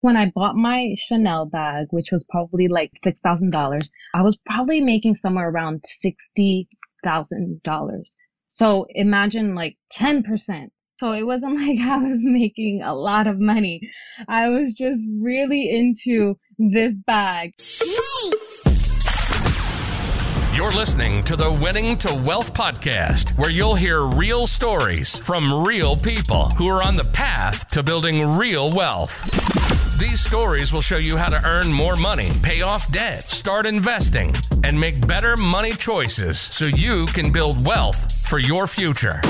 when I bought my Chanel bag, which was probably like $6,000, I was probably making somewhere around $60,000. So imagine like 10%. So it wasn't like I was making a lot of money. I was just really into this bag. You're listening to the Winning to Wealth podcast, where you'll hear real stories from real people who are on the path to building real wealth. These stories will show you how to earn more money, pay off debt, start investing, and make better money choices so you can build wealth for your future.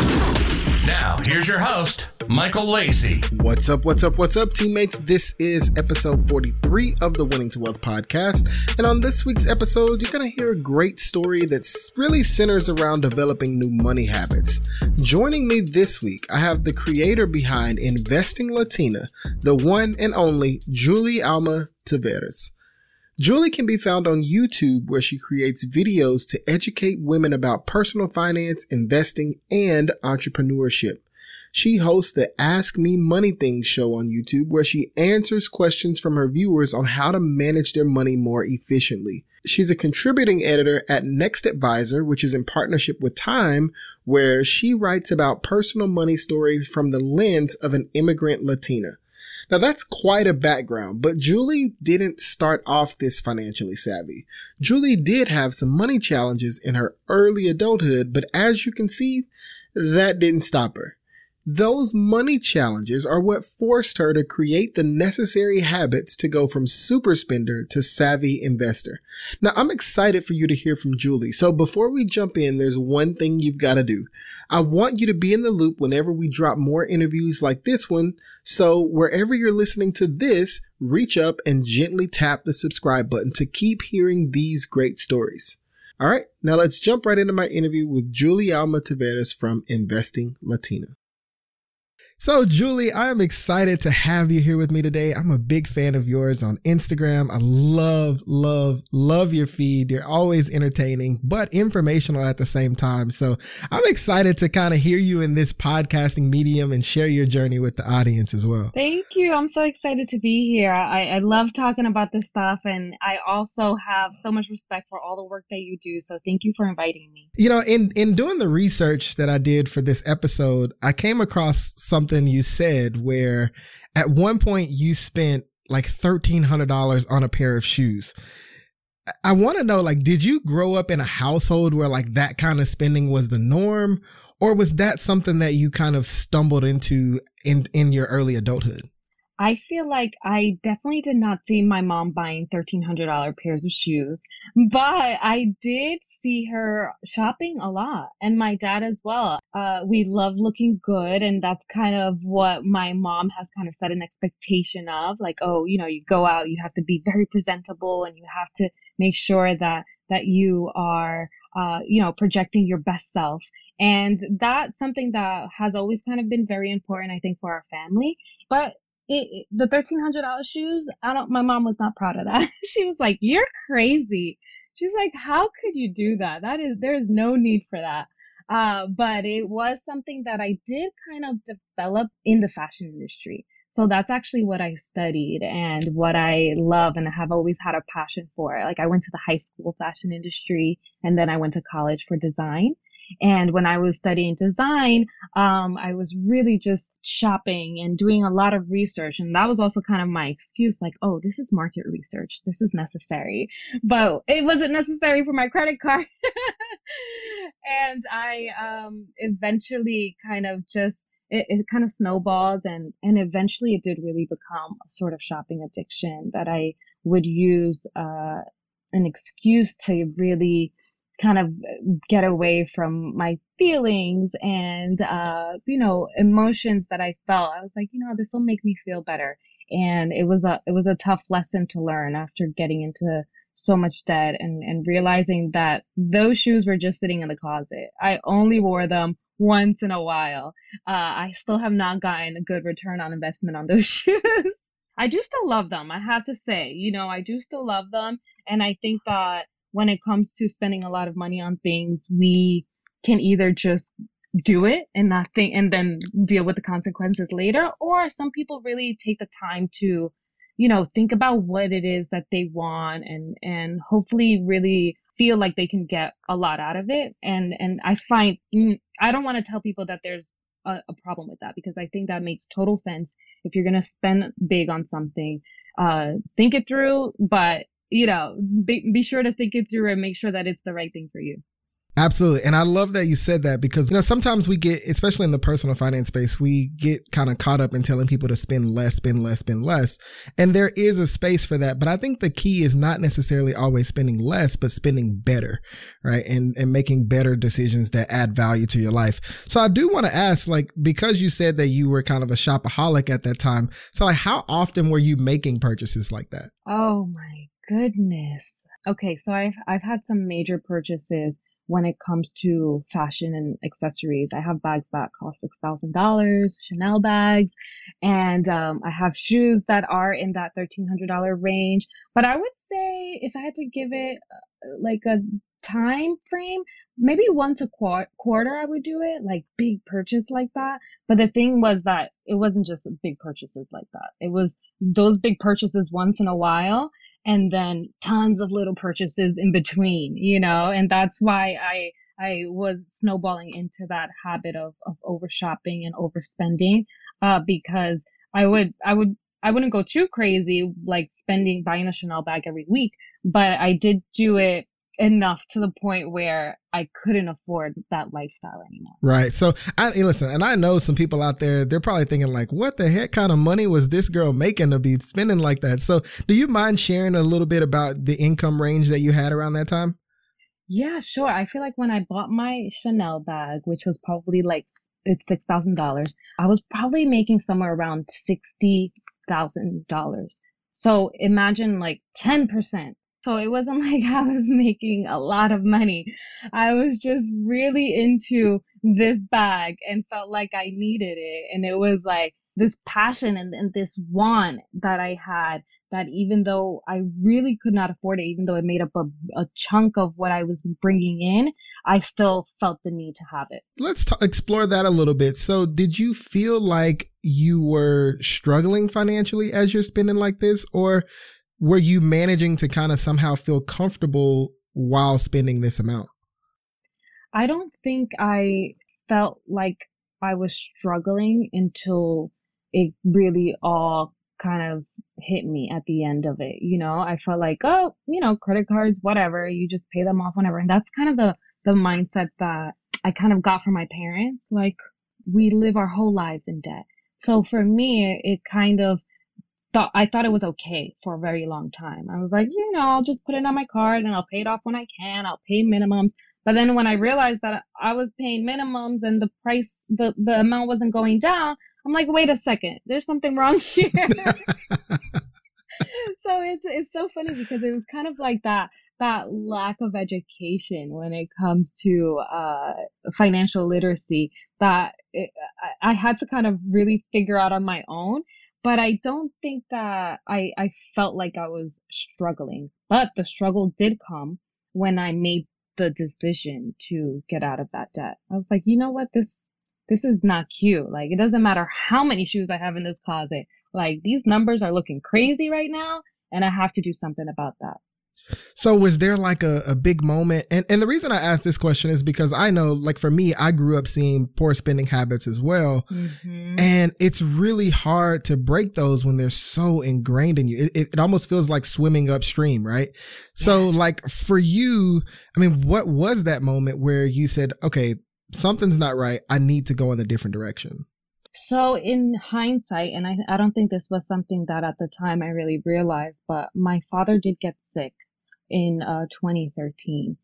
Now, here's your host, Michael Lacey. What's up, what's up, what's up, teammates? This is episode 43 of the Winning to Wealth podcast. And on this week's episode, you're going to hear a great story that really centers around developing new money habits. Joining me this week, I have the creator behind Investing Latina, the one and only Jully-Alma Taveras. Jully can be found on YouTube where she creates videos to educate women about personal finance, investing, and entrepreneurship. She hosts the Ask Me Money Things show on YouTube where she answers questions from her viewers on how to manage their money more efficiently. She's a contributing editor at Next Advisor, which is in partnership with Time, where she writes about personal money stories from the lens of an immigrant Latina. Now that's quite a background, but Jully didn't start off this financially savvy. Jully did have some money challenges in her early adulthood, but as you can see, that didn't stop her. Those money challenges are what forced her to create the necessary habits to go from super spender to savvy investor. Now, I'm excited for you to hear from Jully. So before we jump in, there's one thing you've got to do. I want you to be in the loop whenever we drop more interviews like this one. So wherever you're listening to this, reach up and gently tap the subscribe button to keep hearing these great stories. All right, now let's jump right into my interview with Jully-Alma Taveras from Investing Latina. So, Jully, I am excited to have you here with me today. I'm a big fan of yours on Instagram. I love, love, love your feed. You're always entertaining, but informational at the same time. So, I'm excited to kind of hear you in this podcasting medium and share your journey with the audience as well. Thank you. I'm so excited to be here. I, I love talking about this stuff, and I also have so much respect for all the work that you do. So, thank you for inviting me. You know, in in doing the research that I did for this episode, I came across something something you said where at one point you spent like $1,300 on a pair of shoes. I want to know, like, did you grow up in a household where like that kind of spending was the norm? Or was that something that you kind of stumbled into in, in your early adulthood? I feel like I definitely did not see my mom buying $1,300 pairs of shoes, but I did see her shopping a lot and my dad as well. Uh, we love looking good. And that's kind of what my mom has kind of set an expectation of like, oh, you know, you go out, you have to be very presentable and you have to make sure that, that you are uh, you know, projecting your best self. And that's something that has always kind of been very important, I think, for our family. But it, the thirteen hundred dollars shoes. I don't. My mom was not proud of that. she was like, "You're crazy." She's like, "How could you do that? That is there is no need for that." Uh, but it was something that I did kind of develop in the fashion industry. So that's actually what I studied and what I love and have always had a passion for. Like I went to the high school fashion industry and then I went to college for design. And when I was studying design, um, I was really just shopping and doing a lot of research. And that was also kind of my excuse like, oh, this is market research. This is necessary. But it wasn't necessary for my credit card. and I um, eventually kind of just it, it, kind of snowballed and and eventually it did really become a sort of shopping addiction that I would use uh, an excuse to really kind of get away from my feelings and uh, you know emotions that I felt. I was like, you know, this will make me feel better. And it was a it was a tough lesson to learn after getting into so much debt and and realizing that those shoes were just sitting in the closet. I only wore them once in a while. Uh, I still have not gotten a good return on investment on those shoes. I do still love them. I have to say, you know, I do still love them, and I think that when it comes to spending a lot of money on things, we can either just do it and not think and then deal with the consequences later, or some people really take the time to, you know, think about what it is that they want and, and hopefully really feel like they can get a lot out of it. And, and I find, mm, I don't want to tell people that there's a, a, problem with that because I think that makes total sense. If you're going to spend big on something, uh, think it through, but you know, be, be sure to think it through and make sure that it's the right thing for you. Absolutely. And I love that you said that because, you know, sometimes we get, especially in the personal finance space, we get kind of caught up in telling people to spend less, spend less, spend less. And there is a space for that. But I think the key is not necessarily always spending less, but spending better, right? And, and making better decisions that add value to your life. So I do want to ask, like, because you said that you were kind of a shopaholic at that time. So like, how often were you making purchases like that? Oh my goodness. Okay. So I've, I've had some major purchases when it comes to fashion and accessories. I have bags that cost $6,000, Chanel bags, and um, I have shoes that are in that $1,300 range. But I would say if I had to give it uh, like a time frame, maybe once a qu- quarter I would do it, like big purchase like that. But the thing was that it wasn't just big purchases like that. It was those big purchases once in a while and then tons of little purchases in between, you know, and that's why I I was snowballing into that habit of of over shopping and overspending, uh, because I would I would I wouldn't go too crazy like spending buying a Chanel bag every week, but I did do it enough to the point where I couldn't afford that lifestyle anymore. Right. So I listen, and I know some people out there, they're probably thinking like, what the heck kind of money was this girl making to be spending like that? So do you mind sharing a little bit about the income range that you had around that time? Yeah, sure. I feel like when I bought my Chanel bag, which was probably like it's six thousand dollars, I was probably making somewhere around sixty thousand dollars. So imagine like ten percent so it wasn't like I was making a lot of money. I was just really into this bag and felt like I needed it. And it was like this passion and, and this want that I had that even though I really could not afford it, even though it made up a, a chunk of what I was bringing in, I still felt the need to have it. Let's t- explore that a little bit. So, did you feel like you were struggling financially as you're spending like this, or were you managing to kind of somehow feel comfortable while spending this amount? I don't think I felt like I was struggling until it really all kind of hit me at the end of it. You know, I felt like, oh, you know, credit cards, whatever, you just pay them off whenever. And that's kind of the the mindset that I kind of got from my parents. Like we live our whole lives in debt. So for me, it kind of thought I thought it was okay for a very long time. I was like, you know, I'll just put it on my card and I'll pay it off when I can. I'll pay minimums. But then when I realized that I was paying minimums and the price, the, the amount wasn't going down, I'm like, wait a second, there's something wrong here. so it's it's so funny because it was kind of like that that lack of education when it comes to uh, financial literacy that it, I, I had to kind of really figure out on my own but I don't think that I I felt like I was struggling. But the struggle did come when I made the decision to get out of that debt. I was like, you know what, this this is not cute. Like it doesn't matter how many shoes I have in this closet. Like these numbers are looking crazy right now, and I have to do something about that. So was there like a, a big moment? And and the reason I asked this question is because I know, like for me, I grew up seeing poor spending habits as well. Mm-hmm. And it's really hard to break those when they're so ingrained in you. It, it, almost feels like swimming upstream, right? Yes. So like for you, I mean, what was that moment where you said, okay, something's not right. I need to go in a different direction? So in hindsight, and I, I don't think this was something that at the time I really realized, but my father did get sick in uh, 2013.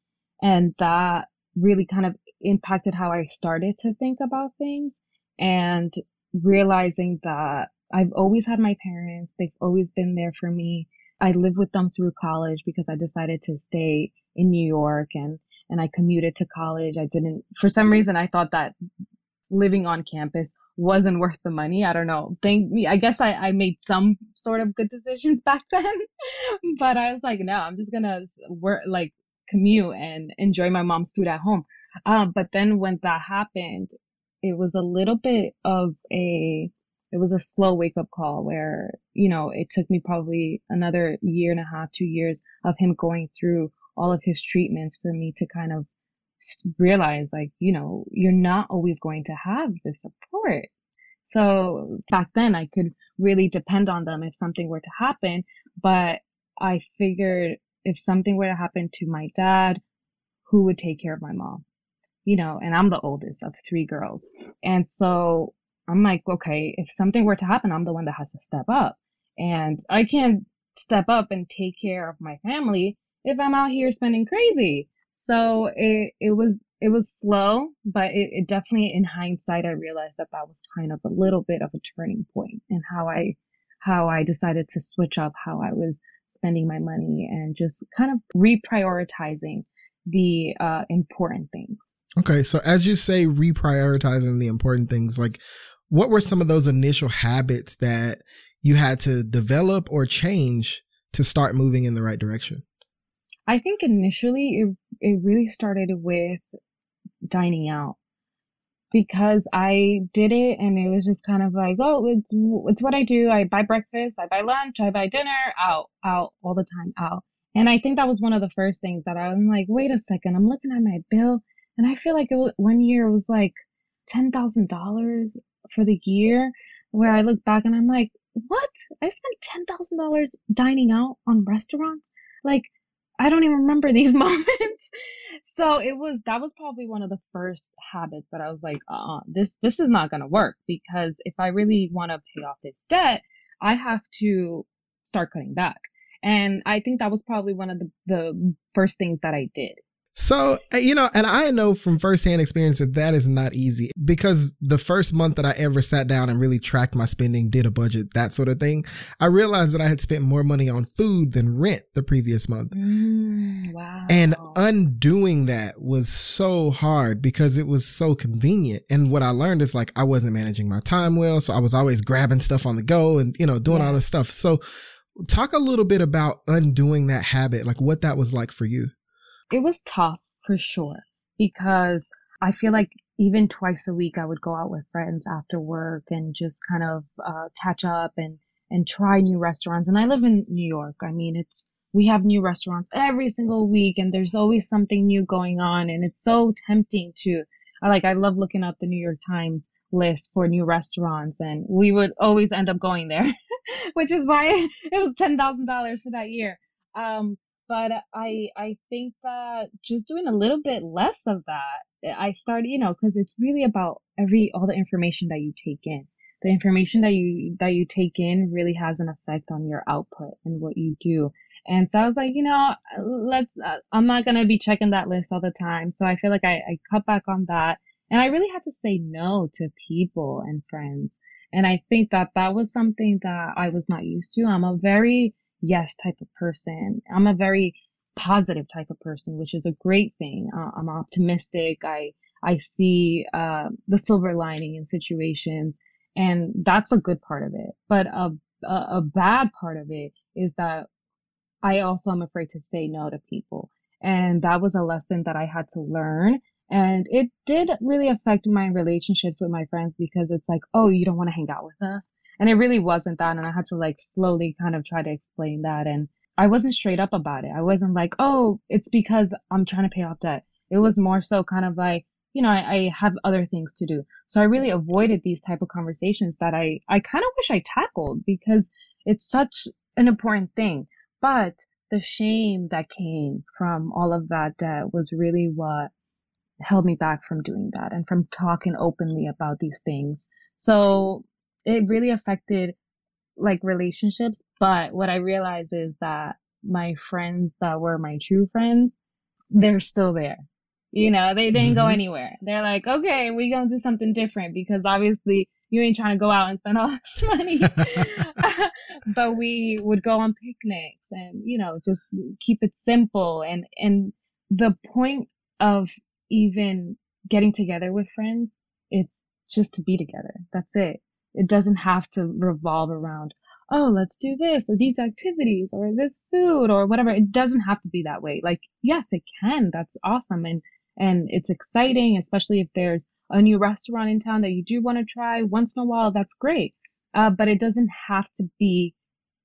And that really kind of impacted how I started to think about things and realizing that I've always had my parents, they've always been there for me. I lived with them through college because I decided to stay in New York and and I commuted to college. I didn't for some reason I thought that living on campus wasn't worth the money. I don't know. Thank me. I guess I, I made some sort of good decisions back then, but I was like, no, I'm just gonna work like commute and enjoy my mom's food at home. Um, but then when that happened, it was a little bit of a it was a slow wake up call where, you know, it took me probably another year and a half, two years of him going through all of his treatments for me to kind of realize like, you know, you're not always going to have the support. So back then I could really depend on them if something were to happen. But I figured if something were to happen to my dad, who would take care of my mom? You know, and I'm the oldest of three girls. And so I'm like, okay, if something were to happen, I'm the one that has to step up. And I can't step up and take care of my family if I'm out here spending crazy. So it, it was, it was slow, but it, it definitely in hindsight, I realized that that was kind of a little bit of a turning point in how I, how I decided to switch up how I was spending my money and just kind of reprioritizing the uh, important things. Okay, so as you say, reprioritizing the important things, like what were some of those initial habits that you had to develop or change to start moving in the right direction? I think initially it it really started with dining out because I did it and it was just kind of like, oh, it's it's what I do. I buy breakfast, I buy lunch, I buy dinner, out, out all the time, out. And I think that was one of the first things that I'm like, wait a second, I'm looking at my bill and I feel like it was, one year it was like ten thousand dollars for the year where I look back and I'm like, what? I spent ten thousand dollars dining out on restaurants? Like, I don't even remember these moments. so it was that was probably one of the first habits that I was like, uh, this this is not gonna work because if I really want to pay off this debt, I have to start cutting back. And I think that was probably one of the, the first things that I did. So, uh, you know, and I know from firsthand experience that that is not easy because the first month that I ever sat down and really tracked my spending, did a budget, that sort of thing, I realized that I had spent more money on food than rent the previous month. Mm, wow. And undoing that was so hard because it was so convenient. And what I learned is like I wasn't managing my time well. So I was always grabbing stuff on the go and, you know, doing yes. all this stuff. So, talk a little bit about undoing that habit, like what that was like for you. It was tough for sure because I feel like even twice a week I would go out with friends after work and just kind of uh, catch up and and try new restaurants. And I live in New York. I mean, it's we have new restaurants every single week, and there's always something new going on, and it's so tempting to. I like I love looking up the New York Times list for new restaurants, and we would always end up going there, which is why it was ten thousand dollars for that year. Um, but mm-hmm. I I think that just doing a little bit less of that, eh, I started, you know, because it's really about every all the information that you take in. The information that you that you take in really has an effect on your output and what you do. And so I was like, you know, uh, let's. Uh, I'm not gonna be checking that list all the time. So I feel like I, I cut back on that, and I really had to say no to people and friends. And I think that that was something that I was not used to. I'm a very yes type of person. I'm a very positive type of person, which is a great thing. Uh, I'm optimistic. I I see uh, the silver lining in situations, and that's a good part of it. But a, a a bad part of it is that I also am afraid to say no to people, and that was a lesson that I had to learn. And it did really affect my relationships with my friends because it's like, oh, you don't want to hang out with us and it really wasn't that. And I had to like slowly kind of try to explain that. And I wasn't straight up about it. I wasn't like, oh, it's because I'm trying to pay off debt. It was more so kind of like, you know, I, I have other things to do. So I really avoided these type of conversations that I, I kind of wish I tackled because it's such an important thing. But the shame that came from all of that debt was really what held me back from doing that and from talking openly about these things. So it really affected like relationships. But what I realized is that my friends that were my true friends, they're still there. You know, they didn't mm-hmm. go anywhere. They're like, okay, we're gonna do something different because obviously you ain't trying to go out and spend all this money. but we would go on picnics and, you know, just keep it simple. And, and the point of even getting together with friends, it's just to be together. That's it. It doesn't have to revolve around, oh, let's do this or these activities or this food or whatever. It doesn't have to be that way. Like, yes, it can. That's awesome. And, and it's exciting, especially if there's a new restaurant in town that you do want to try once in a while. That's great. uh, but it doesn't have to be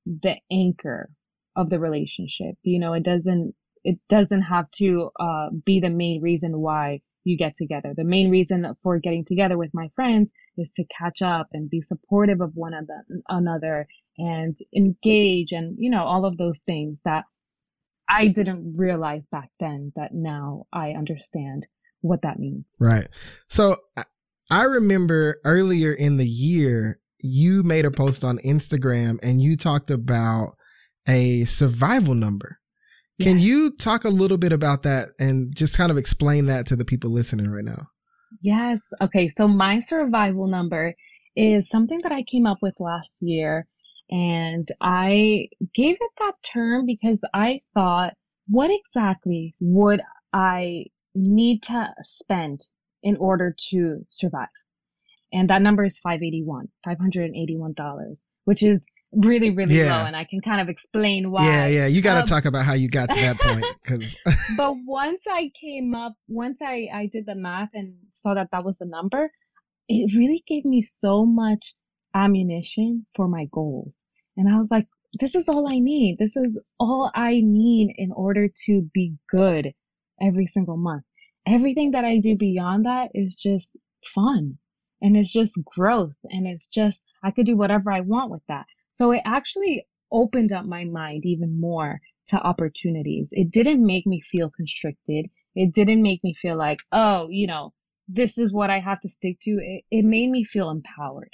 the anchor of the relationship. You know, it doesn't it doesn't have to uh, be the main reason why you get together. The main reason for getting together with my friends is to catch up and be supportive of one another and engage and you know all of those things that I didn't realize back then that now I understand what that means. Right. So I remember earlier in the year you made a post on Instagram and you talked about a survival number. Can you talk a little bit about that and just kind of explain that to the people listening right now? Yes. Okay. So, my survival number is something that I came up with last year. And I gave it that term because I thought, what exactly would I need to spend in order to survive? And that number is 581, $581, which is really really yeah. low and i can kind of explain why. Yeah yeah you got to um, talk about how you got to that point because but once i came up once i i did the math and saw that that was the number it really gave me so much ammunition for my goals. And i was like this is all i need. This is all i need in order to be good every single month. Everything that i do beyond that is just fun and it's just growth and it's just i could do whatever i want with that so it actually opened up my mind even more to opportunities. It didn't make me feel constricted. It didn't make me feel like, oh, you know, this is what I have to stick to. It, it made me feel empowered.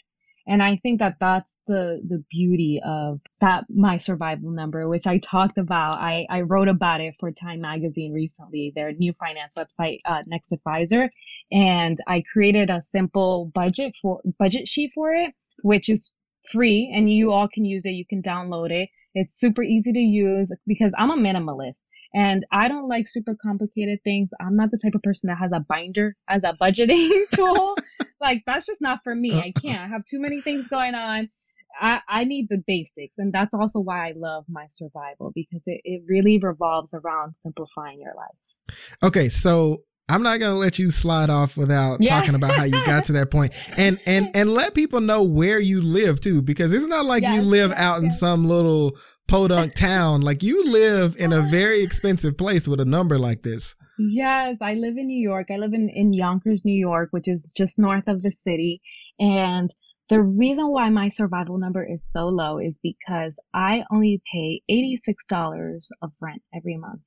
And I think that that's the, the beauty of that, my survival number, which I talked about. I, I wrote about it for Time Magazine recently, their new finance website, uh, Next Advisor. And I created a simple budget for, budget sheet for it, which is free and you all can use it. You can download it. It's super easy to use because I'm a minimalist and I don't like super complicated things. I'm not the type of person that has a binder as a budgeting tool. like that's just not for me. I can't. I have too many things going on. I, I need the basics. And that's also why I love my survival because it, it really revolves around simplifying your life. Okay, so I'm not gonna let you slide off without yeah. talking about how you got to that point, and and and let people know where you live too, because it's not like yes, you live yes, out yes. in some little podunk town. Like you live in a very expensive place with a number like this. Yes, I live in New York. I live in in Yonkers, New York, which is just north of the city, and the reason why my survival number is so low is because I only pay $86 of rent every month.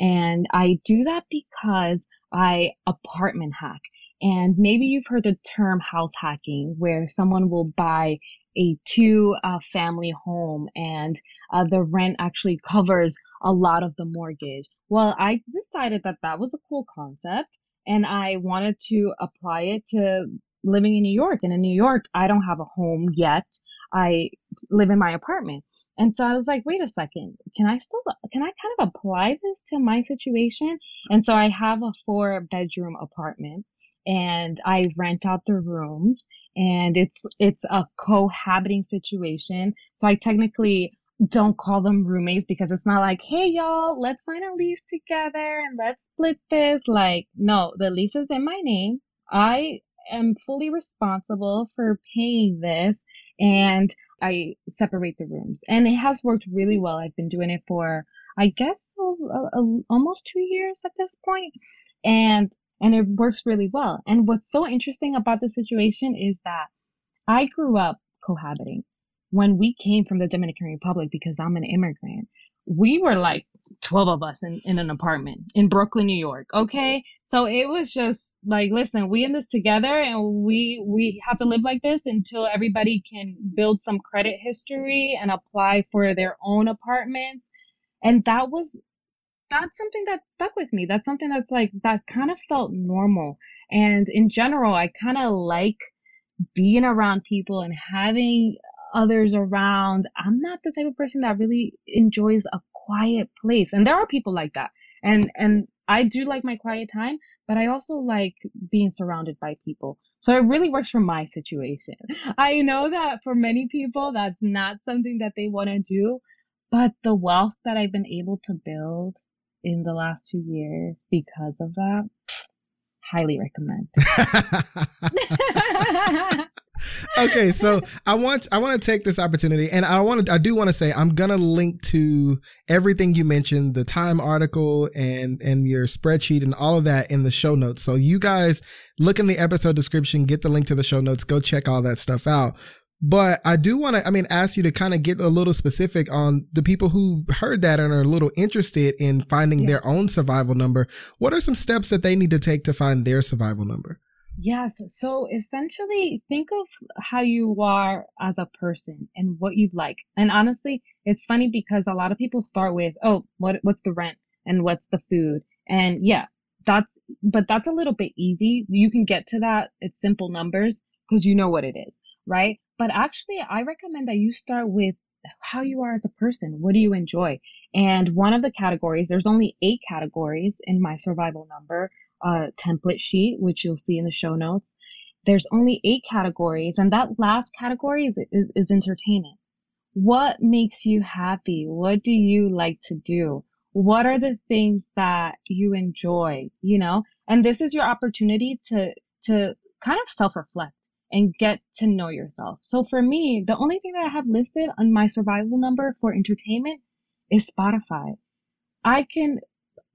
And I do that because I apartment hack. And maybe you've heard the term house hacking, where someone will buy a two uh, family home and uh, the rent actually covers a lot of the mortgage. Well, I decided that that was a cool concept and I wanted to apply it to living in New York. And in New York, I don't have a home yet. I live in my apartment. And so I was like, wait a second, can I still, can I kind of apply this to my situation? And so I have a four bedroom apartment and I rent out the rooms and it's, it's a cohabiting situation. So I technically don't call them roommates because it's not like, hey y'all, let's find a lease together and let's split this. Like, no, the lease is in my name. I am fully responsible for paying this and I separate the rooms. And it has worked really well. I've been doing it for, I guess, a, a, almost two years at this point. And and it works really well. And what's so interesting about the situation is that I grew up cohabiting. When we came from the Dominican Republic, because I'm an immigrant, we were like 12 of us in, in an apartment in Brooklyn, New York. Okay. So it was just like, listen, we in this together and we, we have to live like this until everybody can build some credit history and apply for their own apartments. And that was, that's something that stuck with me. That's something that's like, that kind of felt normal. And in general, I kind of like being around people and having others around. I'm not the type of person that really enjoys a quiet place. And there are people like that. And and I do like my quiet time, but I also like being surrounded by people. So it really works for my situation. I know that for many people that's not something that they want to do, but the wealth that I've been able to build in the last 2 years because of that highly recommend. okay, so I want I want to take this opportunity, and I want to I do want to say I'm gonna link to everything you mentioned, the Time article and and your spreadsheet and all of that in the show notes. So you guys look in the episode description, get the link to the show notes, go check all that stuff out. But I do want to, I mean, ask you to kind of get a little specific on the people who heard that and are a little interested in finding yes. their own survival number. What are some steps that they need to take to find their survival number? Yes. So essentially, think of how you are as a person and what you'd like. And honestly, it's funny because a lot of people start with, oh, what what's the rent and what's the food? And yeah, that's but that's a little bit easy. You can get to that. It's simple numbers because you know what it is, right? But actually, I recommend that you start with how you are as a person. What do you enjoy? And one of the categories, there's only eight categories in my survival number uh, template sheet, which you'll see in the show notes. There's only eight categories, and that last category is, is, is entertainment. What makes you happy? What do you like to do? What are the things that you enjoy? You know, and this is your opportunity to to kind of self reflect and get to know yourself. So for me, the only thing that I have listed on my survival number for entertainment is Spotify. I can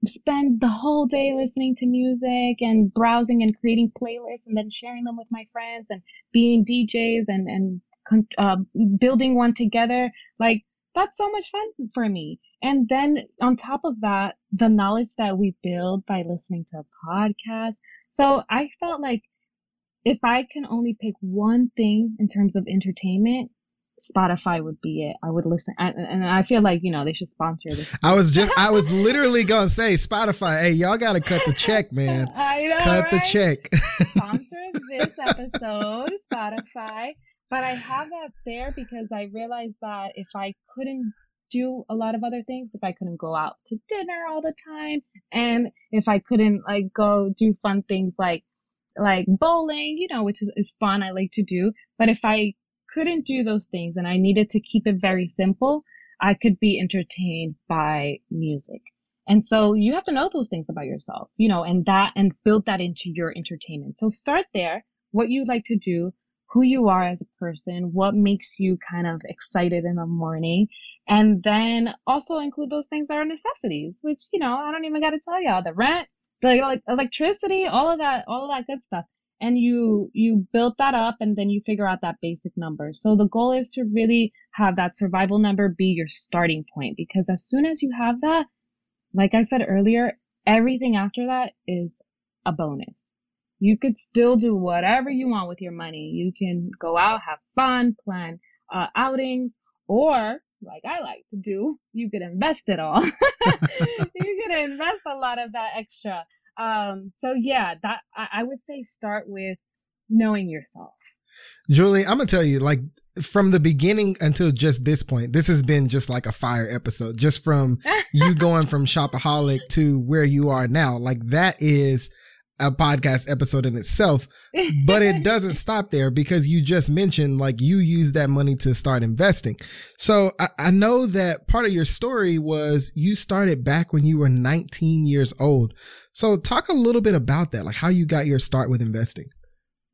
spend the whole day listening to music and browsing and creating playlists and then sharing them with my friends and being DJs and and uh, building one together. Like that's so much fun for me. And then on top of that, the knowledge that we build by listening to a podcast. So I felt like if I can only pick one thing in terms of entertainment, Spotify would be it. I would listen, and I feel like you know they should sponsor this. I was just, I was literally gonna say Spotify. Hey, y'all got to cut the check, man. I know, cut right? the check. sponsor this episode, Spotify. But I have that there because I realized that if I couldn't do a lot of other things, if I couldn't go out to dinner all the time, and if I couldn't like go do fun things like like bowling, you know, which is, is fun. I like to do. But if I couldn't do those things and I needed to keep it very simple, I could be entertained by music. And so you have to know those things about yourself, you know, and that and build that into your entertainment. So start there, what you like to do, who you are as a person, what makes you kind of excited in the morning. And then also include those things that are necessities, which, you know, I don't even got to tell y'all the rent, the like electricity, all of that, all of that good stuff and you you build that up and then you figure out that basic number. So the goal is to really have that survival number be your starting point because as soon as you have that like i said earlier everything after that is a bonus. You could still do whatever you want with your money. You can go out have fun plan uh, outings or like I like to do, you could invest it all. you could invest a lot of that extra um, so yeah, that I, I would say start with knowing yourself. Jully, I'm gonna tell you, like from the beginning until just this point, this has been just like a fire episode. Just from you going from shopaholic to where you are now, like that is a podcast episode in itself, but it doesn't stop there because you just mentioned like you use that money to start investing. So I, I, know that part of your story was you started back when you were 19 years old. So talk a little bit about that, like how you got your start with investing.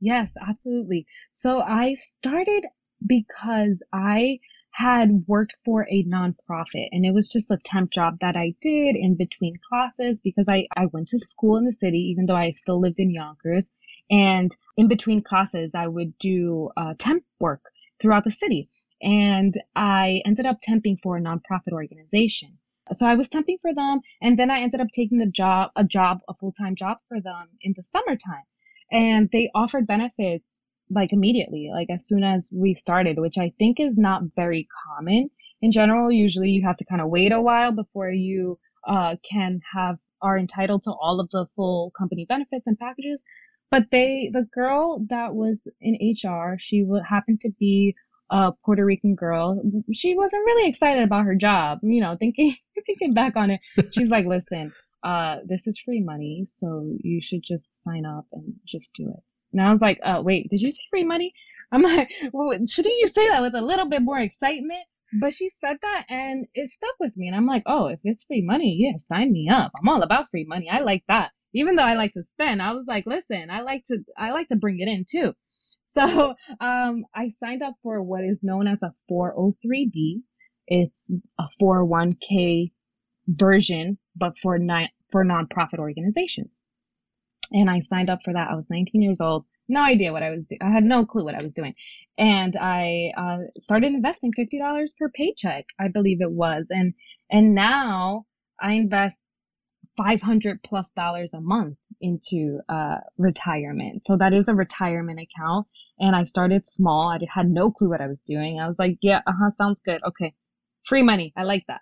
Yes, absolutely. So I started because I had worked for a nonprofit and it was just a temp job that I did in between classes because I, I went to school in the city, even though I still lived in Yonkers. And in between classes, I would do uh, temp work throughout the city. And I ended up temping for a nonprofit organization. So I was temping for them. And then I ended up taking a job, a job, a full time job for them in the summertime. And they offered benefits like immediately, like as soon as we started, which I think is not very common in general. Usually you have to kind of wait a while before you uh, can have are entitled to all of the full company benefits and packages. But they, the girl that was in HR, she w- happened to be a Puerto Rican girl. She wasn't really excited about her job, you know, thinking thinking back on it. She's like, listen, uh, this is free money, so you should just sign up and just do it. And I was like, uh, wait, did you say free money? I'm like, well, shouldn't you say that with a little bit more excitement? But she said that and it stuck with me. And I'm like, oh, if it's free money, yeah, sign me up. I'm all about free money. I like that. Even though I like to spend, I was like, listen, I like to, I like to bring it in too. So um, I signed up for what is known as a 403b. It's a 401k version, but for ni- for nonprofit organizations. And I signed up for that. I was 19 years old, no idea what I was doing. I had no clue what I was doing, and I uh, started investing fifty dollars per paycheck, I believe it was, and and now I invest 500 plus dollars a month into uh, retirement. So that is a retirement account. And I started small. I had no clue what I was doing. I was like, yeah, uh huh, sounds good. Okay. Free money. I like that.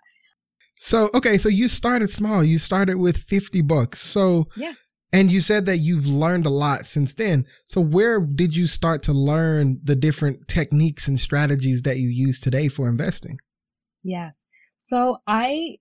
So, okay. So you started small. You started with 50 bucks. So, yeah. And you said that you've learned a lot since then. So where did you start to learn the different techniques and strategies that you use today for investing? Yes. So I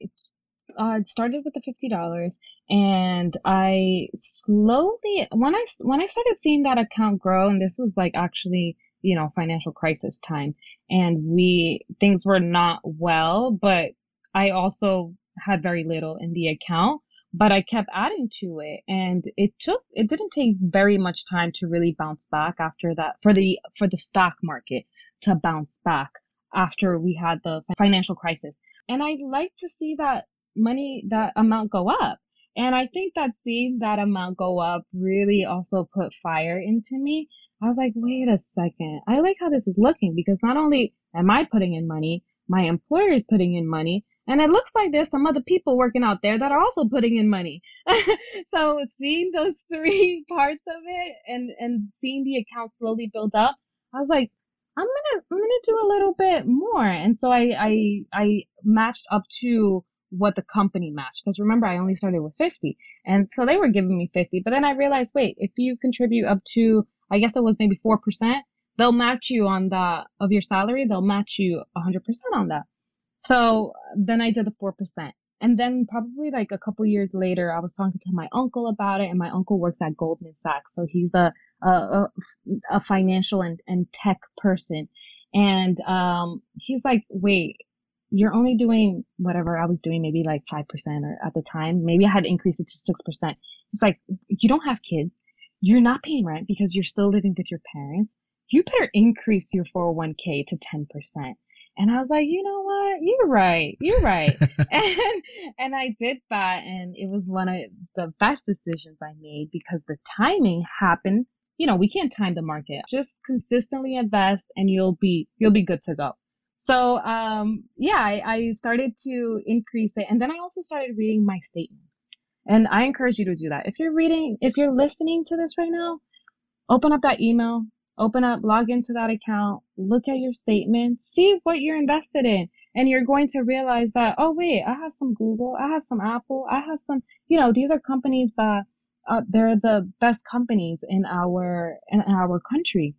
uh, started with the fifty dollars, and I slowly when I when I started seeing that account grow, and this was like actually you know financial crisis time, and we things were not well, but I also had very little in the account but I kept adding to it and it took it didn't take very much time to really bounce back after that for the for the stock market to bounce back after we had the financial crisis. And I'd like to see that money that amount go up. And I think that seeing that amount go up really also put fire into me. I was like wait a second. I like how this is looking because not only am I putting in money my employer is putting in money and it looks like there's some other people working out there that are also putting in money. so seeing those three parts of it and and seeing the account slowly build up, I was like, I'm gonna I'm gonna do a little bit more. And so I I I matched up to what the company matched because remember I only started with 50 and so they were giving me 50 but then I realized wait if you contribute up to I guess it was maybe 4% they'll match you on the of your salary they'll match you 100% on that so then I did the 4%. And then probably like a couple years later, I was talking to my uncle about it, and my uncle works at Goldman Sachs. So he's a, a, a financial and, and tech person. And um, he's like, wait, you're only doing whatever I was doing, maybe like 5% or at the time. Maybe I had increased it to 6%. It's like, you don't have kids. You're not paying rent because you're still living with your parents. You better increase your 401k to 10%. And I was like, you know what? You're right. You're right. and and I did that and it was one of the best decisions I made because the timing happened. You know, we can't time the market. Just consistently invest and you'll be you'll be good to go. So um yeah, I, I started to increase it and then I also started reading my statements. And I encourage you to do that. If you're reading if you're listening to this right now, open up that email, open up, log into that account, look at your statement, see what you're invested in. And you're going to realize that, oh, wait, I have some Google, I have some Apple, I have some, you know, these are companies that uh, they're the best companies in our, in our country.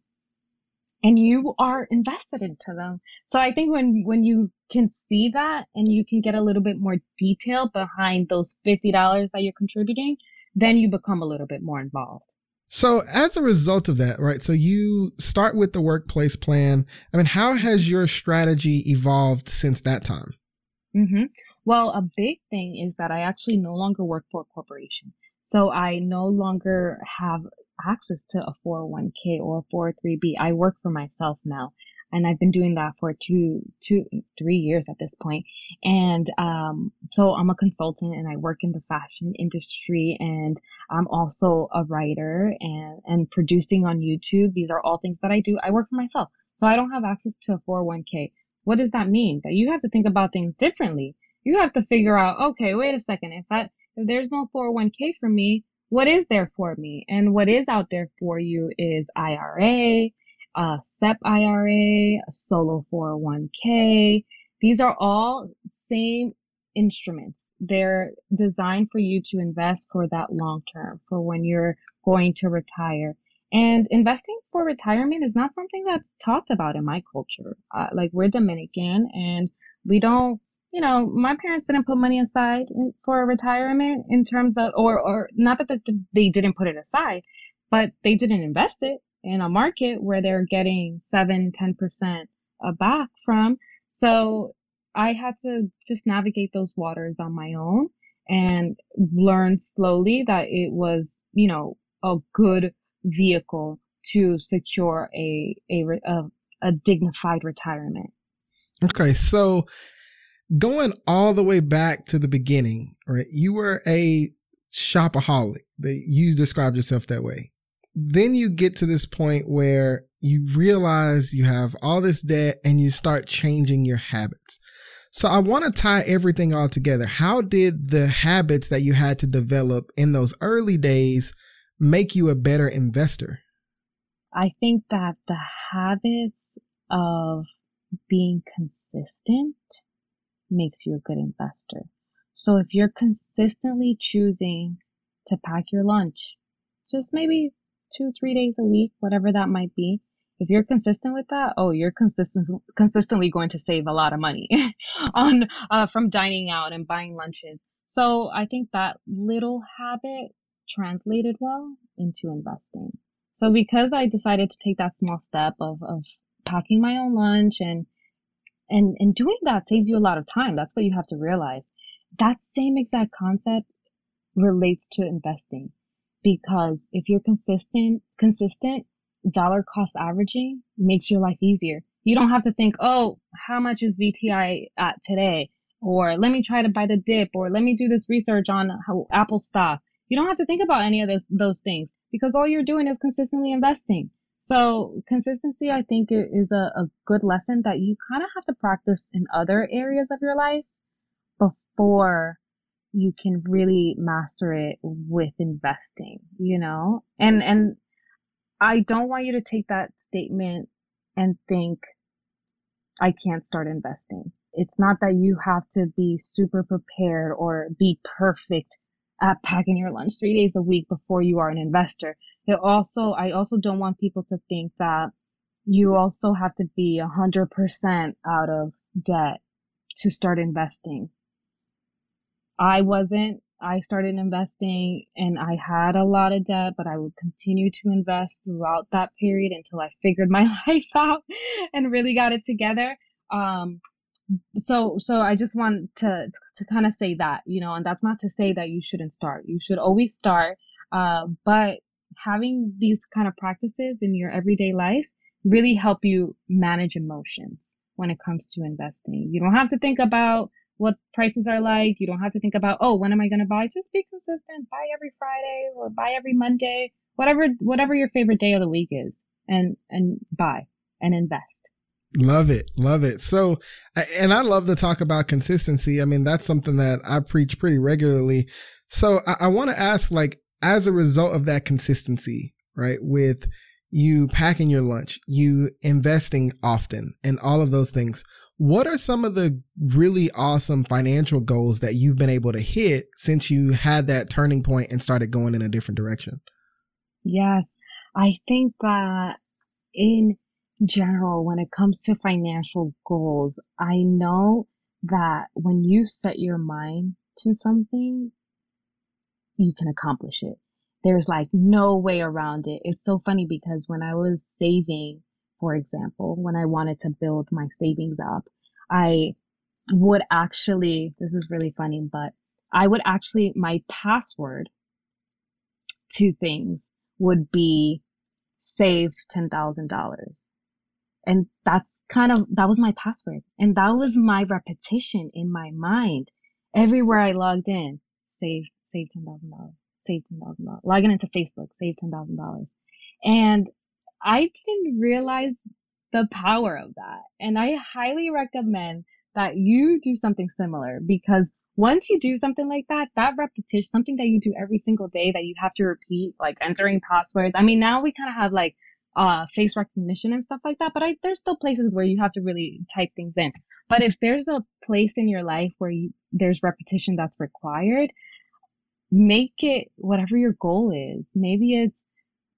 And you are invested into them. So I think when, when you can see that and you can get a little bit more detail behind those $50 that you're contributing, then you become a little bit more involved. So, as a result of that, right? So, you start with the workplace plan. I mean, how has your strategy evolved since that time? Mm-hmm. Well, a big thing is that I actually no longer work for a corporation. So, I no longer have access to a 401k or a 403b. I work for myself now and I've been doing that for two, two, three years at this point. And um, so I'm a consultant and I work in the fashion industry, and I'm also a writer and and producing on YouTube. These are all things that I do. I work for myself, so I don't have access to a 401k. What does that mean? That you have to think about things differently. You have to figure out, okay, wait a second. If I if there's no 401k for me, what is there for me? And what is out there for you is IRA, a SEP IRA, a solo 401k. These are all same instruments. They're designed for you to invest for that long term, for when you're going to retire. And investing for retirement is not something that's talked about in my culture. Uh, like we're Dominican and we don't, you know, my parents didn't put money aside for retirement in terms of, or, or not that they didn't put it aside, but they didn't invest it in a market where they're getting 7 10% back from so i had to just navigate those waters on my own and learn slowly that it was you know a good vehicle to secure a a, a, a dignified retirement. Okay, so going all the way back to the beginning, right? You were a shopaholic. That you described yourself that way. Then you get to this point where you realize you have all this debt and you start changing your habits. So I want to tie everything all together. How did the habits that you had to develop in those early days make you a better investor? I think that the habits of being consistent makes you a good investor. So if you're consistently choosing to pack your lunch, just maybe two, three days a week, whatever that might be, if you're consistent with that, oh, you're consistent, consistently going to save a lot of money on uh, from dining out and buying lunches. So I think that little habit translated well into investing. So because I decided to take that small step of, of packing my own lunch and and and doing that saves you a lot of time. That's what you have to realize. That same exact concept relates to investing because if you're consistent consistent dollar cost averaging makes your life easier. You don't have to think, oh, how much is VTI at today? Or let me try to buy the dip, or let me do this research on how Apple stock. You don't have to think about any of those those things because all you're doing is consistently investing. So consistency, I think, is a, a good lesson that you kind of have to practice in other areas of your life before you can really master it with investing, you know? And, and I don't want you to take that statement and think, I can't start investing. It's not that you have to be super prepared or be perfect at packing your lunch three days a week before you are an investor. It also, I also don't want people to think that you also have to be a hundred percent out of debt to start investing. I wasn't I started investing and I had a lot of debt, but I would continue to invest throughout that period until I figured my life out and really got it together. Um, so, so I just want to, to kind of say that, you know, and that's not to say that you shouldn't start. You should always start. Uh, but having these kind of practices in your everyday life really help you manage emotions when it comes to investing. You don't have to think about what prices are like. You don't have to think about, oh, when am I going to buy? Just be consistent. Buy every Friday or buy every Monday, whatever, whatever your favorite day of the week is and, and buy and invest. Love it. Love it. So, and I love to talk about consistency. I mean, that's something that I preach pretty regularly. So I, I want to ask, like, as a result of that consistency, right, with you packing your lunch, you investing often and all of those things, what are some of the really awesome financial goals that you've been able to hit since you had that turning point and started going in a different direction? Yes, I think that in general, when it comes to financial goals, I know that when you set your mind to something, you can accomplish it. There's like no way around it. It's so funny because when I was saving for example, when I wanted to build my savings up, I would actually, this is really funny, but I would actually, my password to things would be save $10,000. And that's kind of, that was my password. And that was my repetition in my mind. Everywhere I logged in, save, save $10,000, save $10,000. Logging into Facebook, save $10,000. And I didn't realize the power of that. And I highly recommend that you do something similar because once you do something like that, that repetition, something that you do every single day that you have to repeat, like entering passwords. I mean, now we kind of have like uh, face recognition and stuff like that, but I, there's still places where you have to really type things in. But if there's a place in your life where you, there's repetition that's required, make it whatever your goal is. Maybe it's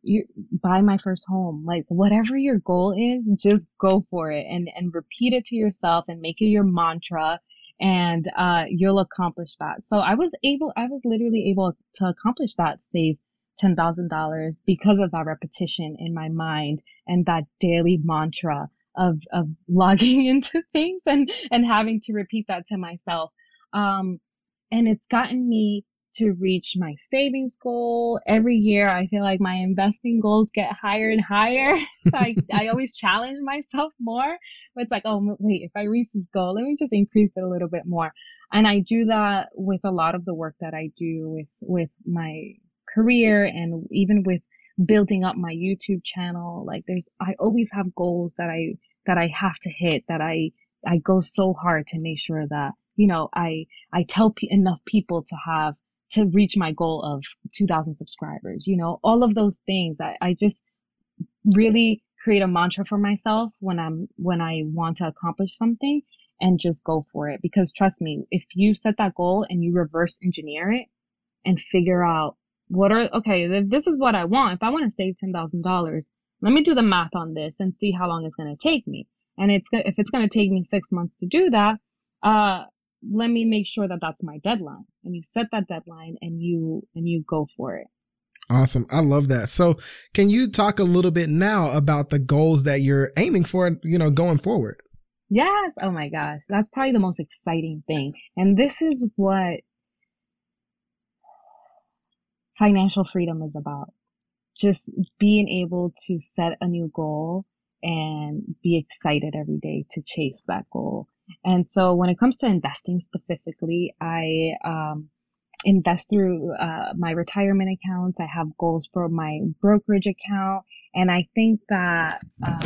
you buy my first home. Like whatever your goal is just go for it and and repeat it to yourself and make it your mantra and uh you'll accomplish that. So i was able i was literally able to accomplish that save $10,000 because of that repetition in my mind and that daily mantra of of logging into things and and having to repeat that to myself. Um and it's gotten me to reach my savings goal. Every year, I feel like my investing goals get higher and higher. like I always challenge myself more. But it's like, oh, wait, if I reach this goal, let me just increase it a little bit more. And I do that with a lot of the work that I do with, with my career and even with building up my YouTube channel. Like there's, I always have goals that I, that I have to hit that I, I go so hard to make sure that, you know, I, I tell p- enough people to have to reach my goal of 2000 subscribers you know all of those things. I, I just really create a mantra for myself when i'm when i want to accomplish something and just go for it. Because trust me if you set that goal and you reverse engineer it and figure out what are okay if this is what i want. If i want to save $10000 let me do the math on this and see how long it's going to take me. And it's if it's going to take me six months to do that uh let me make sure that that's my deadline. And you set that deadline and you and you go for it. Awesome. I love that. So can you talk a little bit now about the goals that you're aiming for you know going forward? Yes. Oh my gosh. That's probably the most exciting thing. And this is what financial freedom is about. Just being able to set a new goal and be excited every day to chase that goal and so when it comes to investing specifically, I um, invest through uh, my retirement accounts. I have goals for my brokerage account. And I think that um,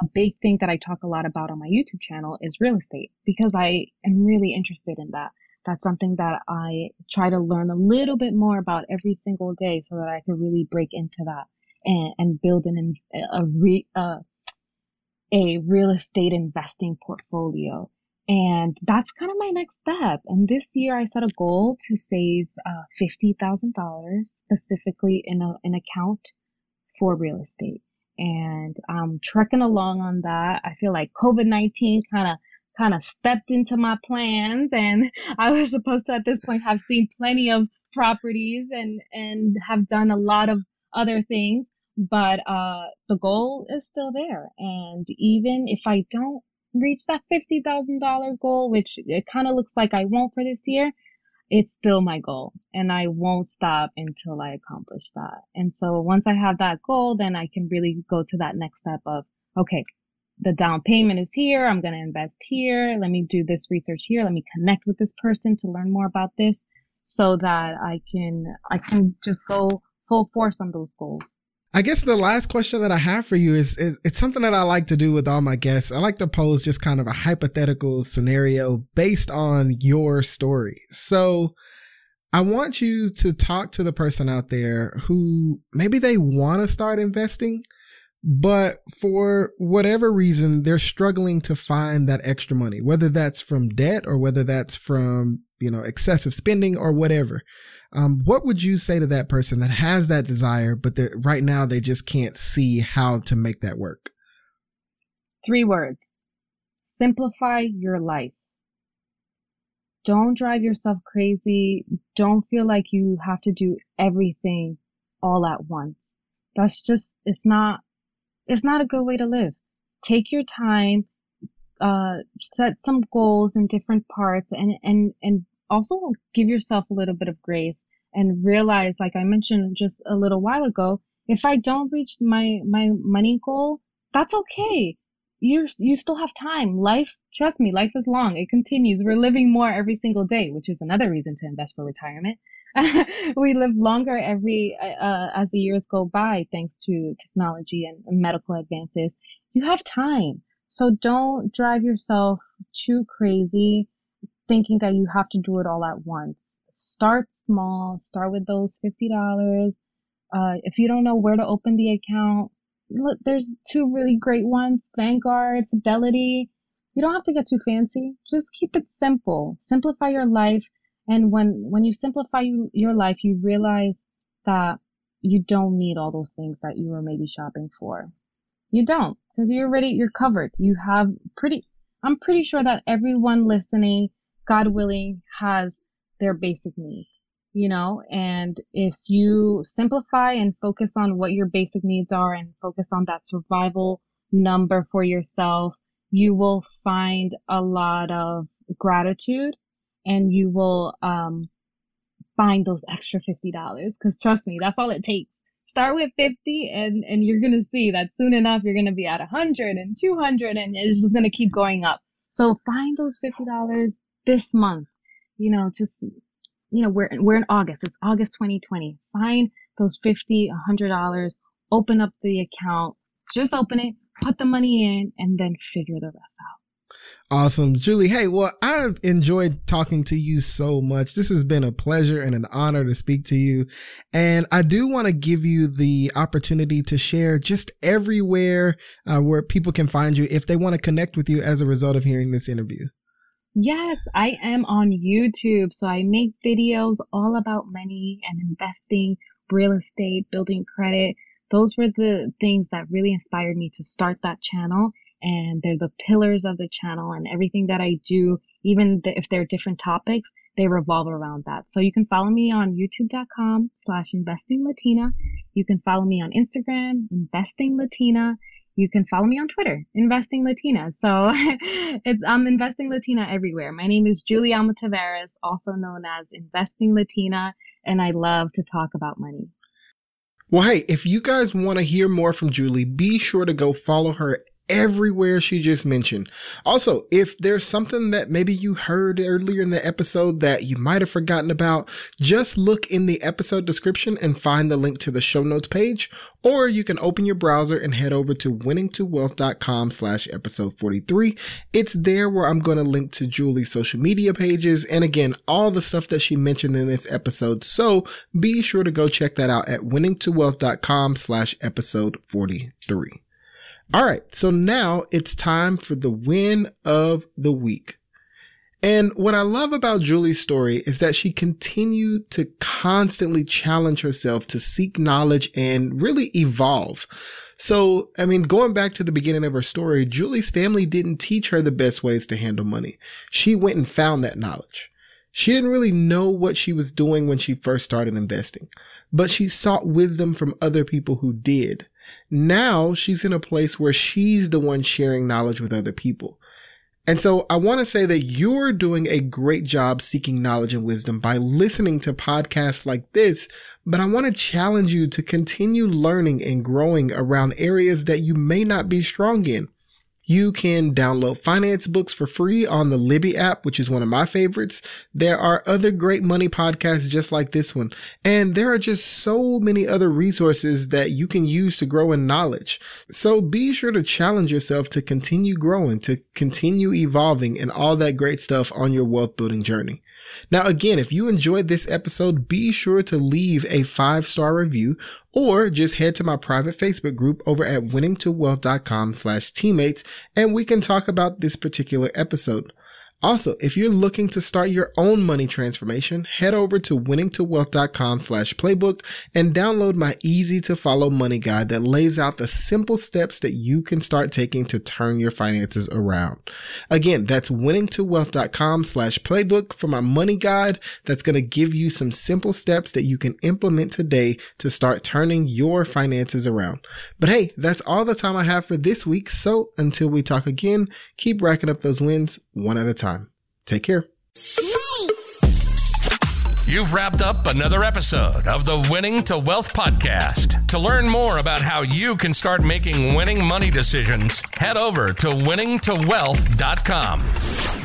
a big thing that I talk a lot about on my YouTube channel is real estate because I am really interested in that. That's something that I try to learn a little bit more about every single day so that I can really break into that and, and build an, a, re, uh, a real estate investing portfolio. And that's kind of my next step. And this year I set a goal to save uh, $50,000 specifically in a, an account for real estate. And I'm trekking along on that. I feel like COVID-19 kind of kind of stepped into my plans and I was supposed to at this point have seen plenty of properties and and have done a lot of other things but uh, the goal is still there. And even if I don't reach that $50,000 goal, which it kind of looks like I won't for this year, it's still my goal and I won't stop until I accomplish that. And so once I have that goal, then I can really go to that next step of, okay, the down payment is here. I'm going to invest here. Let me do this research here. Let me connect with this person to learn more about this so that I can, I can just go full force on those goals. I guess the last question that I have for you is, is, it's something that I like to do with all my guests. I like to pose just kind of a hypothetical scenario based on your story. So I want you to talk to the person out there who maybe they want to start investing, but for whatever reason, they're struggling to find that extra money, whether that's from debt or whether that's from, you know, excessive spending or whatever. Um, what would you say to that person that has that desire, but right now they just can't see how to make that work? Three words simplify your life. Don't drive yourself crazy. Don't feel like you have to do everything all at once. That's just, it's not, it's not a good way to live. Take your time, uh, set some goals in different parts and, and, and also give yourself a little bit of grace and realize, like I mentioned just a little while ago, if I don't reach my, my money goal, that's okay. You you still have time. Life, trust me, life is long. It continues. We're living more every single day, which is another reason to invest for retirement. we live longer every uh, uh, as the years go by, thanks to technology and medical advances. You have time, so don't drive yourself too crazy thinking that you have to do it all at once. Start small, start with those $50. Uh, if you don't know where to open the account, look, there's two really great ones, Vanguard, Fidelity. You don't have to get too fancy. Just keep it simple. Simplify your life. And when, when you simplify you, your life, you realize that you don't need all those things that you were maybe shopping for. You don't, because you're already, you're covered. You have pretty, I'm pretty sure that everyone listening God willing, has their basic needs, you know? And if you simplify and focus on what your basic needs are and focus on that survival number for yourself, you will find a lot of gratitude and you will, um, find those extra $50 because trust me, that's all it takes. Start with 50 and, and you're going to see that soon enough, you're going to be at 100 and 200 and it's just going to keep going up. So find those $50 this month. You know, just, you know, we're, we're in August. It's August 2020. Find those 50, $100, open up the account, just open it, put the money in, and then figure the rest out. Awesome. Jully, hey, well, I've enjoyed talking to you so much. This has been a pleasure and an honor to speak to you. And I do want to give you the opportunity to share just everywhere uh, where people can find you if they want to connect with you as a result of hearing this interview. Yes, I am on YouTube. So I make videos all about money and investing, real estate, building credit. Those were the things that really inspired me to start that channel and they're the pillars of the channel and everything that I do, even if they're different topics, they revolve around that. So you can follow me on youtube.com slash investing Latina. You can follow me on Instagram, investing Latina. You can follow me on Twitter, investing Latina. So it's, I'm investing Latina everywhere. My name is Jully-Alma Taveras, also known as investing Latina. And I love to talk about money. Well, hey, if you guys want to hear more from Jully, be sure to go follow her everywhere she just mentioned. Also, if there's something that maybe you heard earlier in the episode that you might have forgotten about, just look in the episode description and find the link to the show notes page, or you can open your browser and head over to winningtowealth.com slash episode 43. It's there where I'm going to link to Jully's social media pages and again, all the stuff that she mentioned in this episode. So be sure to go check that out at winningtowealth.com slash episode 43. All right, so now it's time for the win of the week. And what I love about Jully's story is that she continued to constantly challenge herself to seek knowledge and really evolve. So, I mean, going back to the beginning of her story, Jully's family didn't teach her the best ways to handle money. She went and found that knowledge. She didn't really know what she was doing when she first started investing, but she sought wisdom from other people who did. Now she's in a place where she's the one sharing knowledge with other people. And so I want to say that you're doing a great job seeking knowledge and wisdom by listening to podcasts like this. But I want to challenge you to continue learning and growing around areas that you may not be strong in. You can download finance books for free on the Libby app, which is one of my favorites. There are other great money podcasts just like this one. And there are just so many other resources that you can use to grow in knowledge. So be sure to challenge yourself to continue growing, to continue evolving and all that great stuff on your wealth building journey. Now, again, if you enjoyed this episode, be sure to leave a five star review or just head to my private Facebook group over at winningtowealth.com slash teammates and we can talk about this particular episode. Also, if you're looking to start your own money transformation, head over to winningtowealth.com slash playbook and download my easy to follow money guide that lays out the simple steps that you can start taking to turn your finances around. Again, that's winningtowealth.com slash playbook for my money guide that's going to give you some simple steps that you can implement today to start turning your finances around. But hey, that's all the time I have for this week. So until we talk again, keep racking up those wins one at a time time. Take care. You've wrapped up another episode of the Winning to Wealth podcast. To learn more about how you can start making winning money decisions, head over to winningtowealth.com.